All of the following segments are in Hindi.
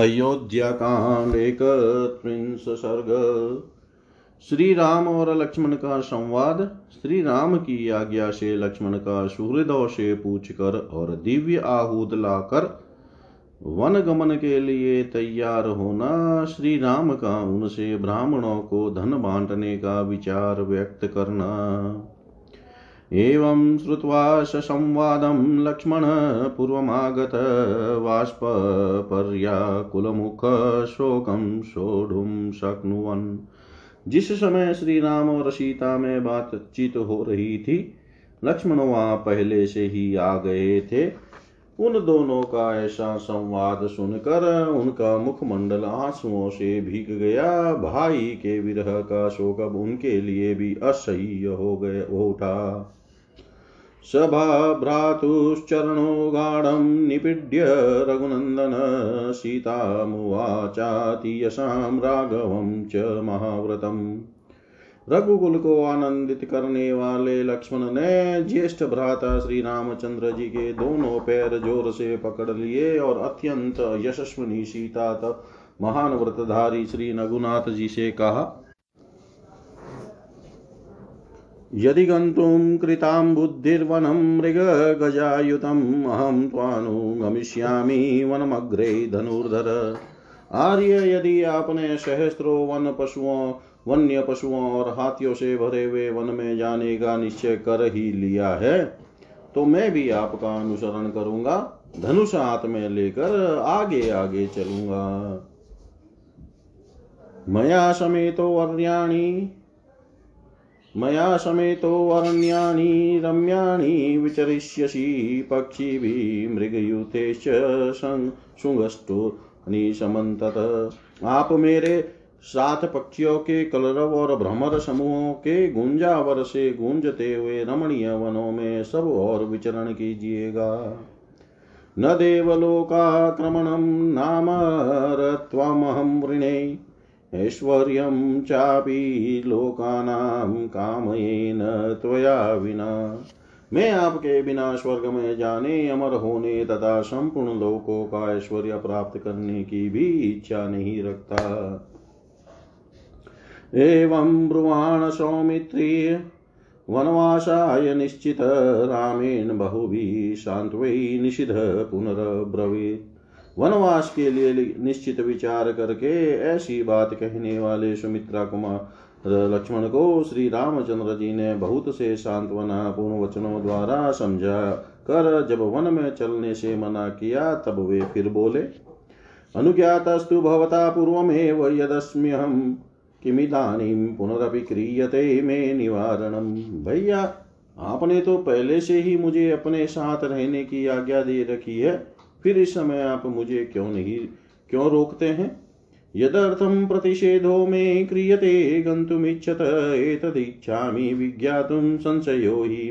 अयोध्याकांड सर्ग। श्री राम और लक्ष्मण का संवाद श्री राम की आज्ञा से लक्ष्मण का सुहृदों से पूछकर और दिव्य आहूत लाकर वन गमन के लिए तैयार होना श्री राम का उनसे ब्राह्मणों को धन बांटने का विचार व्यक्त करना। एवं श्रुत्वा ससंवादं लक्ष्मण पूर्वमागत बाष्पर्याकुलमुखशोकं सोढुं शक्नुवन्। जिस समय श्री राम और सीता में बातचीत हो रही थी, लक्ष्मण वहाँ पहले से ही आ गए थे। उन दोनों का ऐसा संवाद सुनकर उनका मुखमंडल आंसुओं से भीग गया। भाई के विरह का शोक अब उनके लिए भी असह्य हो गए उठा। सभाभ्रातुश्चरणो गाढं निपीड्य रघुनन्दन सीतामुवाचाति यशां राघवं च महाव्रतम्। रघुकुल को आनंदित करने वाले लक्ष्मण ने ज्येष्ठ भ्राता श्री रामचंद्र जी के दोनों पैर ज़ोर से पकड़ लिए और अत्यंत यशस्विनी सीता महान व्रतधारी श्री रघुनाथ जी से कहा, यदि गन्तुं कृतां बुद्धिर्वनं मृगगजायुतम्, अहं त्वानुगमिष्यामि वनमग्रे धनुर्धर। आर्य, यदि आपने सहस्त्रों वन पशुओं वन्य पशुओं और हाथियों से भरे हुए वन में जाने का निश्चय कर ही लिया है। तो मैं भी आपका अनुसरण करूँगा, धनुष हाथ में लेकर आगे आगे चलूँगा। मया समेतो वर्ण्याणी मया रम्याणि विचरिष्यसि पक्षिभिः मृगयूथेश्च शुङ्गष्टो निशमन्तत आप मेरे साथ पक्षियों के कलरव और भ्रमर समूहों के गुंजावर से गूंजते हुए रमणीय वनों में सब और विचरण कीजिएगा। न देवलोकाक्रमणं नाम रत्वमहं वृणे, ऐश्वर्यं चापि लोकानां कामयेन त्वया विना। मैं आपके बिना स्वर्ग में जाने, अमर होने तथा संपूर्ण लोकों का ऐश्वर्य प्राप्त करने की भी इच्छा नहीं रखता। एवं ब्रुवाण सौमित्री। वनवासाय निश्चित रामेण बहुभिः सान्त्वै निषिध पुनरब्रवीत्। वनवास के लिए निश्चित विचार करके ऐसी बात कहने वाले सुमित्रा कुमार, लक्ष्मण को श्री रामचंद्र जी ने बहुत से सांत्वना पूर्ण वचनों द्वारा समझा। कर जब वन में चलने से मना किया, तब वे फिर बोले, अनुज्ञातस्तु भवता पूर्वमेव यदस्म्यहं किमिदानीं पुनरपि क्रियते मे निवारणम भैया, आपने तो पहले से ही मुझे अपने साथ रहने की आज्ञा दे रखी है, फिर इस समय आप मुझे क्यों नहीं, क्यों रोकते हैं? यदर्थं प्रतिषेधो मे क्रियते, गन्तुमिच्छत एतदिच्छामि विज्ञातुं संशयो हि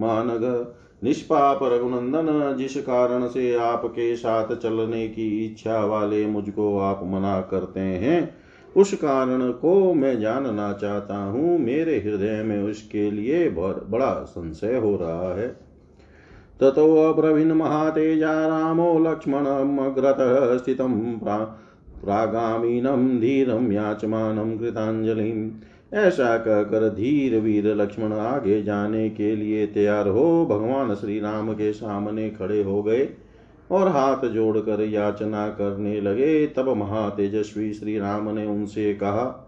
मानग। निष्पाप रघुनंदन, जिस कारण से आपके साथ चलने की इच्छा वाले मुझको आप मना करते हैं उस कारण को मैं जानना चाहता हूँ। मेरे हृदय में उसके लिए बड़ा संशय हो रहा है। ततो ततोऽब्रवीन् महातेजा रामो लक्ष्मणमग्रतः स्थितं प्रा प्रागामीनं धीरं याचमानं कृताञ्जलिम् ऐसा कहकर धीर वीर लक्ष्मण आगे जाने के लिए तैयार हो भगवान श्री राम के सामने खड़े हो गए। और हाथ जोड़कर याचना करने लगे। तब महातेजस्वी श्री राम ने उनसे कहा,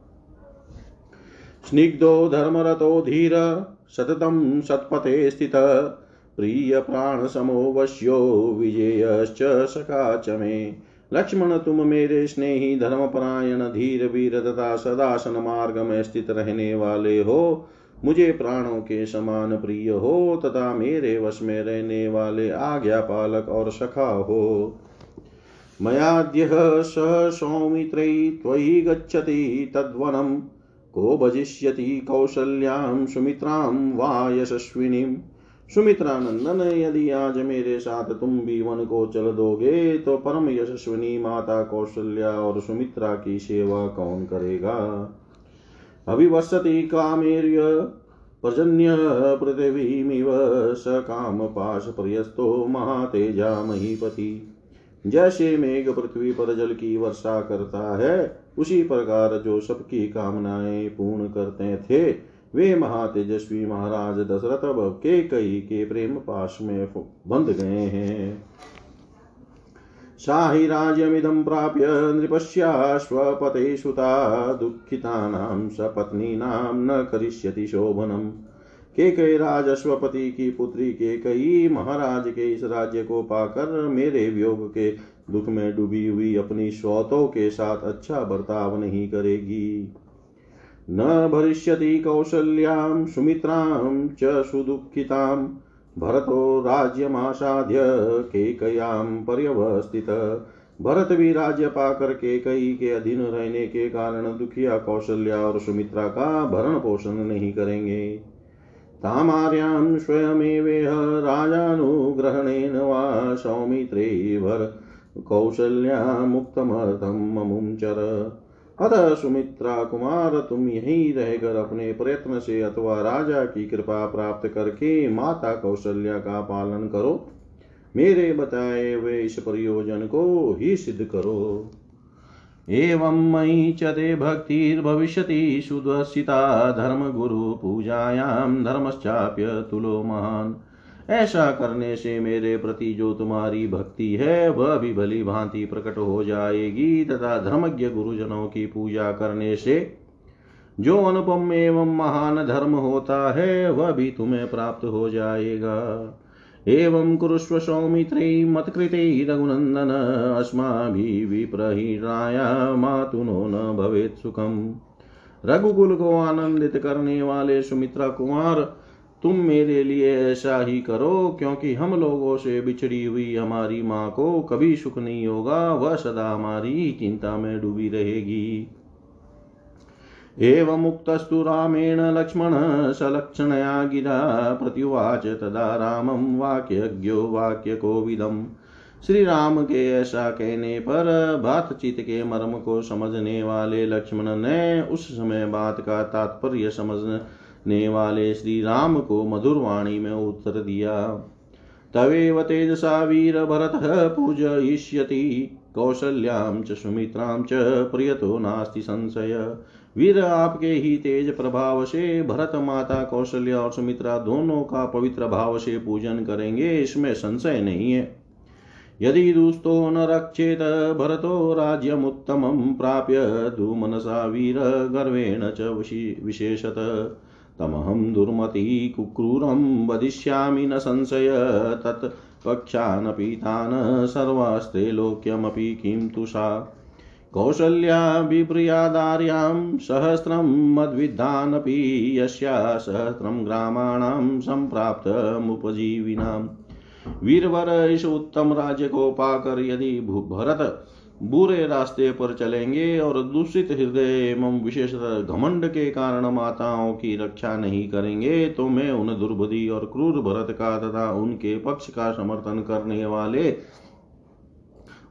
स्निग्धो धर्मरतो धीर, सततं सत्पथे स्थित, प्रिय प्राण समो वश्यो विजयश्च सखा च मे। लक्ष्मण, तुम मेरे स्नेही धर्मपरायण, धीर वीर तथा सदासन मार्ग में स्थित रहने वाले हो। मुझे प्राणों के समान प्रिय हो, तथा मेरे वश में रहने वाले आज्ञा पालक और सखा हो। मयाद्य स सौमित्रै त्वयि गच्छति तद्वनं को भजिष्यति कौशल्यां सुमित्रां वा यशस्विनीम्। सुमित्रा नंदन यदि आज मेरे साथ तुम भी वन को चल दोगे तो परम यशस्विनी माता कौशल्या और सुमित्रा की सेवा कौन करेगा? अभिवसति कामेर्य पर्जन्य पृथिवीमिव स काम पाश प्रयस्तो महातेजा महीपति। जैसे मेघ पृथ्वी पर जल की वर्षा करता है, उसी प्रकार जो सबकी कामनाएँ पूर्ण करते थे, वे महातेजस्वी महाराज दशरथ के कई के प्रेम पाश में बंध गए हैं। शाही राज्यमिदं प्राप्य नृपस्याश्वपते सुता दुःखितानां सपत्नीनां न करिष्यति शोभनम् के कई राज की पुत्री, के कई महाराज के इस राज्य को पाकर मेरे वियोग के दुख में डूबी हुई अपनी स्वतों के साथ अच्छा बर्ताव नहीं करेगी। न भरिष्यति कौशल्यां, सुमित्रां च सुदुःखितां भरतो राज्यमासाध्य केकयां पर्यवस्थित। भरत भी राज्य पाकर के कई के अधीन रहने के कारण दुखिया कौशल्या और सुमित्रा का भरण पोषण नहीं करेंगे। तामार्यां स्वयमेवेह राजानुग्रहणेन वा सौमित्रे भर कौशल्या कौशल्यामुक्तमर्थं ममुं चर। अतः सुमित्रा कुमार, तुम यहीं रहकर अपने प्रयत्न से अथवा राजा की कृपा प्राप्त करके माता कौशल्या का पालन करो। मेरे बताए हुए इस प्रयोजन को ही सिद्ध करो। एवं मयि च ते भक्तिर्भविष्यति सुदर्शिता धर्मगुरुपूजायां धर्मश्चाप्य तुलो महान्। ऐसा करने से मेरे प्रति जो तुम्हारी भक्ति है, वह भी भली भांति प्रकट हो जाएगी तथा धर्मज्ञ गुरुजनों की पूजा करने से जो अनुपम एवं महान धर्म होता है, वह भी तुम्हें प्राप्त हो जाएगा। एवं कुरुष्व सौमित्रे मत्कृते रघुनन्दन अस्माभिः विप्रहीणाय, मातुनो न भवेत् सुखम्। रघुकुल को आनंदित करने वाले सुमित्रा कुमार तुम मेरे लिए ऐसा ही करो, क्योंकि हम लोगों से बिछड़ी हुई हमारी माँ को कभी सुख नहीं होगा, वह सदा हमारी चिंता में डूबी रहेगी। एवमुक्तस्तु रामेण लक्ष्मण सलक्षणया गिरा प्रत्युवाच तदा रामं वाक्यज्ञो वाक्यकोविदम् श्री राम के ऐसा कहने पर बातचीत के मर्म को समझने वाले लक्ष्मण ने उस समय बात का तात्पर्य समझ ने वाले श्री राम को मधुर वाणी में उत्तर दिया। तवेव तेजसा वीर भरत पूजयिष्यति, कौशल्यां च सुमित्रां च प्रियतो नास्ति संशय। वीर आपके ही तेज प्रभाव से भरत, माता, कौशल्या और सुमित्रा दोनों का पवित्र भाव से पूजन करेंगे, इसमें संशय नहीं है। यदि दुस्तो न रक्षेत, भरतो राज्यमुत्तमं प्राप्य धूमनसा वीर गर्वेण च विशेषत। तमहं दुर्मति कुक्रूरं वदिष्यामि न संशय, तत् पक्षानपि तान् सर्वास्त्रैलोक्यमपि किं तु सा कौशल्या विप्रियादार्यां सहस्रं मद्विद्धानपि यस्या सहस्रं ग्रामाणां सम्प्राप्तमुपजीविनाम् वीरवर इस उत्तम राज्य को पाकर यदि भरत बुरे रास्ते पर चलेंगे और दूषित हृदय एवं विशेषतः घमंड के कारण माताओं की रक्षा नहीं करेंगे तो मैं उन दुर्बुद्धि और क्रूर भरत का तथा उनके पक्ष का समर्थन करने वाले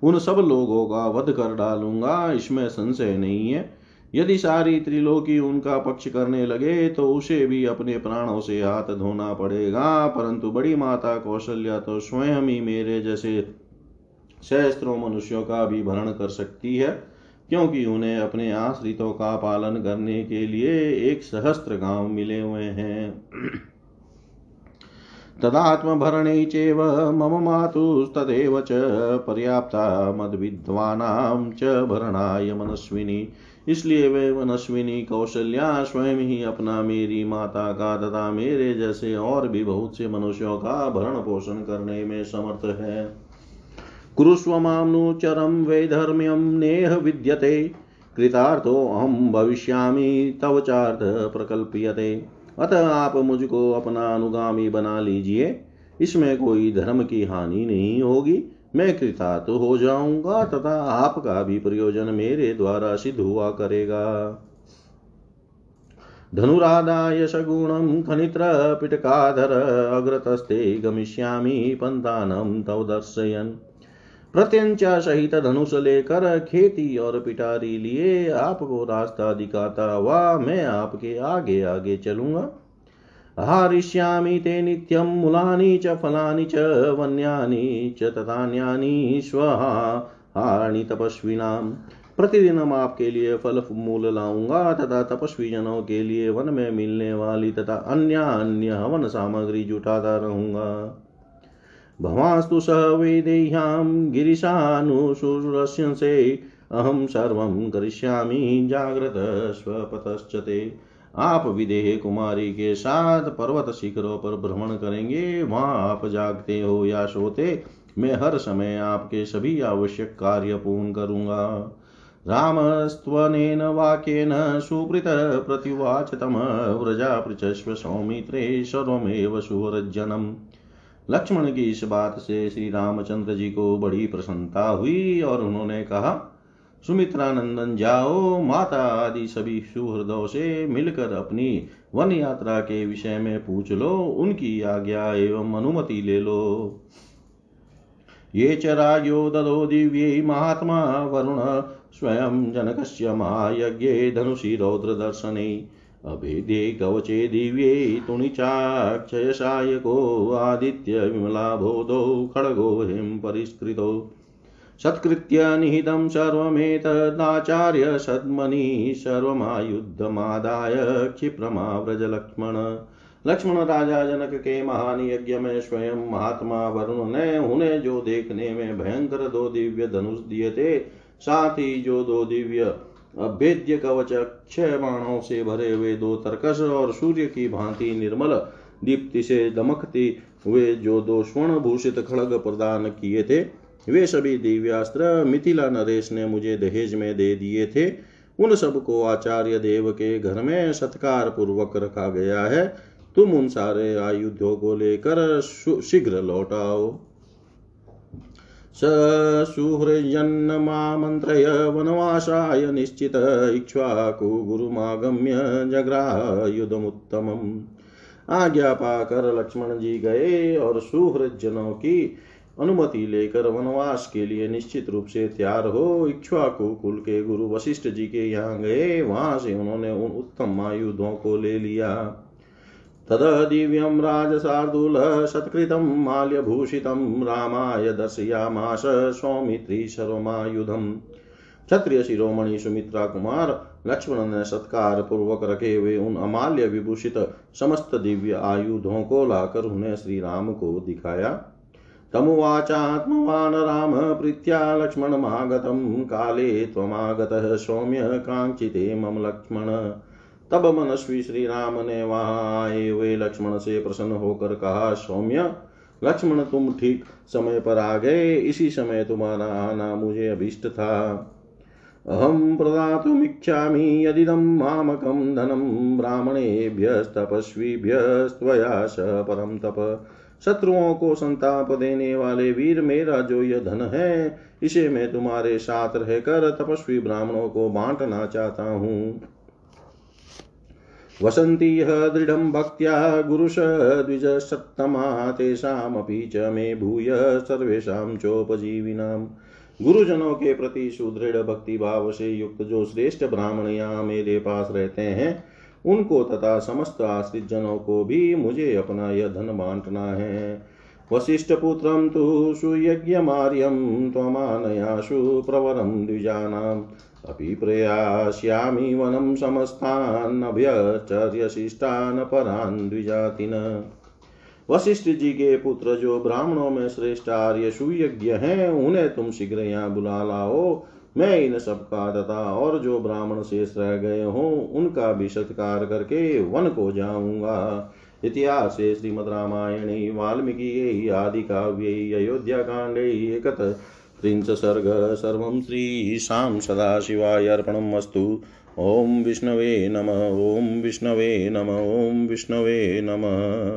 उन सब लोगों का वध कर डालूँगा, इसमें संशय नहीं है। यदि सारी त्रिलोकी उनका पक्ष करने लगे तो उसे भी अपने प्राणों से हाथ धोना पड़ेगा, परंतु बड़ी माता कौशल्या तो स्वयं ही मेरे जैसे सहस्त्रों मनुष्यों का भी भरण कर सकती है, क्योंकि उन्हें अपने आश्रितों का पालन करने के लिए एक सहस्त्र गाँव मिले हुए हैं। तदात्मभरणे चेव मम मातुस्तदेव च, पर्याप्ता मद्विद्वानां च भरणाय मनस्विनी। इसलिए वे मनस्विनी कौशल्या स्वयं ही अपना मेरी माता का तथा मेरे जैसे और भी बहुत से मनुष्यों का भरण पोषण करने में समर्थ है। कुरुष्व मानुचरं वैधर्म्यं नेह विद्यते। कृतार्थोऽहं भविष्यामि, तव चार्थ प्रकल्प्यते। अतः आप मुझको अपना अनुगामी बना लीजिए। इसमें कोई धर्म की हानि नहीं होगी। मैं कृतार्थ हो जाऊँगा तथा आपका भी प्रयोजन मेरे द्वारा सिद्ध हुआ करेगा। धनुराधा सगुणं खनित्रपिटकाधर अग्रतस्ते गमिष्यामि पन्तानं तव दर्शयन्। प्रत्यंचा सहित धनुष लेकर खेती और पिटारी लिए आपको रास्ता दिखाता हुआ मैं आपके आगे आगे चलूँगा। हारिष्यामि ते नित्यं मूलानि च फलानि च वन्यानि च तथान्यानि स्वहानि तपस्विनाम् प्रतिदिन हम आपके लिए फल मूल लाऊँगा तथा तपस्वी जनों के लिए वन में मिलने वाली तथा अन्य अन्य हवन सामग्री जुटाता रहूँगा। भवास्तु स वेदेह्यां गिरिशानुशुरस्यंसे अहम सर्व करिष्यामि जाग्रत स्वपतश्च ते आप विदेह कुमारी के साथ पर्वत शिखरों पर भ्रमण करेंगे, वहाँ आप जागते हो या सोते, मैं हर समय आपके सभी आवश्यक कार्य पूर्ण करूँगा। रामस्त्वनेन वाक्येन सुवृत प्रतिवाच तम व्रजा पृछस्व सौमित्रे सर्वमेव सुहृज्जनम्। लक्ष्मण की इस बात से श्री रामचंद्र जी को बड़ी प्रसन्नता हुई और उन्होंने कहा सुमित्रा नंदन जाओ, माता आदि सभी सुहृदों से मिलकर अपनी वन यात्रा के विषय में पूछ लो, उनकी आज्ञा एवं अनुमति ले लो। ये च राजो ददो दिव्ये महात्मा वरुण, स्वयं जनकस्य महायज्ञे धनुषि रौद्रदर्शने। अभेदे कवचे दिव्ये तुणिचाक्षयसायको आदित्य विमलाबोधौ खड्गो हिं परिष्कृतौ। सत्कृत्य निहितं सर्वमेतदाचार्य सद्मनि सर्वमायुद्धमादाय क्षिप्रमाव्रजलक्ष्मण लक्ष्मण राजा जनक के महान यज्ञ में स्वयं महात्मा वरुण ने उन्हें जो देखने में भयंकर दो दिव्य धनुष दिए थे, साथ ही जो दो दिव्य अभेद्य कवच क्षय बाणों से भरे हुए दो तरकस और सूर्य की भांति निर्मल दीप्ति से दमकती हुए जो दो स्वर्ण भूषित खड़ग प्रदान किए थे, वे सभी दिव्यास्त्र मिथिला नरेश ने मुझे दहेज में दे दिए थे। उन सबको आचार्य देव के घर में सत्कार पूर्वक रखा गया है। तुम उन सारे आयुधों को लेकर शीघ्र लौटाओ स सुहृजन्नमामन्त्रय वनवासाय निश्चित इक्ष्वाकु गुरुमागम्य जग्रायुधमुत्तमम्। आज्ञा पाकर लक्ष्मण जी गए और सुहृजनों की अनुमति लेकर वनवास के लिए निश्चित रूप से तैयार हो इक्ष्वाकु कुल के गुरु वशिष्ठ जी के यहाँ गए। वहाँ से उन्होंने उन उत्तम आयुधों को ले लिया। तद दिव्यं राजशार्दूलः सत्कृतं माल्यभूषितं रामाय दर्शयामास सौमित्री सर्वमायुधम् क्षत्रिय शिरोमणि सुमित्रा कुमार लक्ष्मण ने सत्कार पूर्वक रखे हुए उन अमाल्य विभूषित समस्त दिव्य आयुधों को लाकर उन्हें श्री राम को दिखाया। तमुवाचात्मवान् राम प्रीत्या लक्ष्मणमागतं काले त्वमागतः सौम्य काङ्क्षिते मम लक्ष्मण। तब मनस्वी श्री राम ने वहाँ आए हुए लक्ष्मण से प्रसन्न होकर कहा, सौम्य, लक्ष्मण तुम ठीक समय पर आ गए। इसी समय तुम्हारा आना मुझे अभिष्ट था। अहम प्रदातुमिच्छामि यदिदं मामकं धनं ब्राह्मणेभ्यस्तपस्वीभ्यस्त्वया स परम तप। शत्रुओं को संताप देने वाले वीर मेरा जो यह धन है, इसे मैं तुम्हारे साथ रहकर तपस्वी ब्राह्मणों को बांटना चाहता हूँ। वसन्ति ह दृढं भक्त्या गुरुश द्विजसत्तमा, तेषामपि च मे भूय सर्वेषां चोपजीविनाम् गुरुजनों के प्रति सुदृढ़ भक्ति भाव से युक्त जो श्रेष्ठ ब्राह्मण यहाँ मेरे पास रहते हैं, उनको तथा समस्त आश्रित जनों को भी मुझे अपना यह धन बांटना है। वसिष्ठपुत्रं तु सुयज्ञमार्यं त्वमानयाशु प्रवरं द्विजानाम्। अपि प्रयास्यामि वनं समस्तान्नभ्यचर्यशिष्टान् परान् द्विजातिन। वशिष्ठ जी के पुत्र, जो ब्राह्मणों में श्रेष्ठ आर्य सुयज्ञ हैं, उन्हें तुम शीघ्र यहाँ बुला लाओ। मैं इन सबका तथा और जो ब्राह्मण शेष रह गए हों, उनका भी सत्कार करके वन को जाऊँगा। इतिहास श्रीमद्रामायणे वाल्मीकियै आदिकाव्यै आदि काव्ये अयोध्या कांडे एकत त्रिंश सर्ग सर्वं श्रीशां सदाशिवाय अर्पणम् अस्तु। ॐ विष्णवे नम, ॐ विष्णवे नम, ॐ विष्णवे नमः।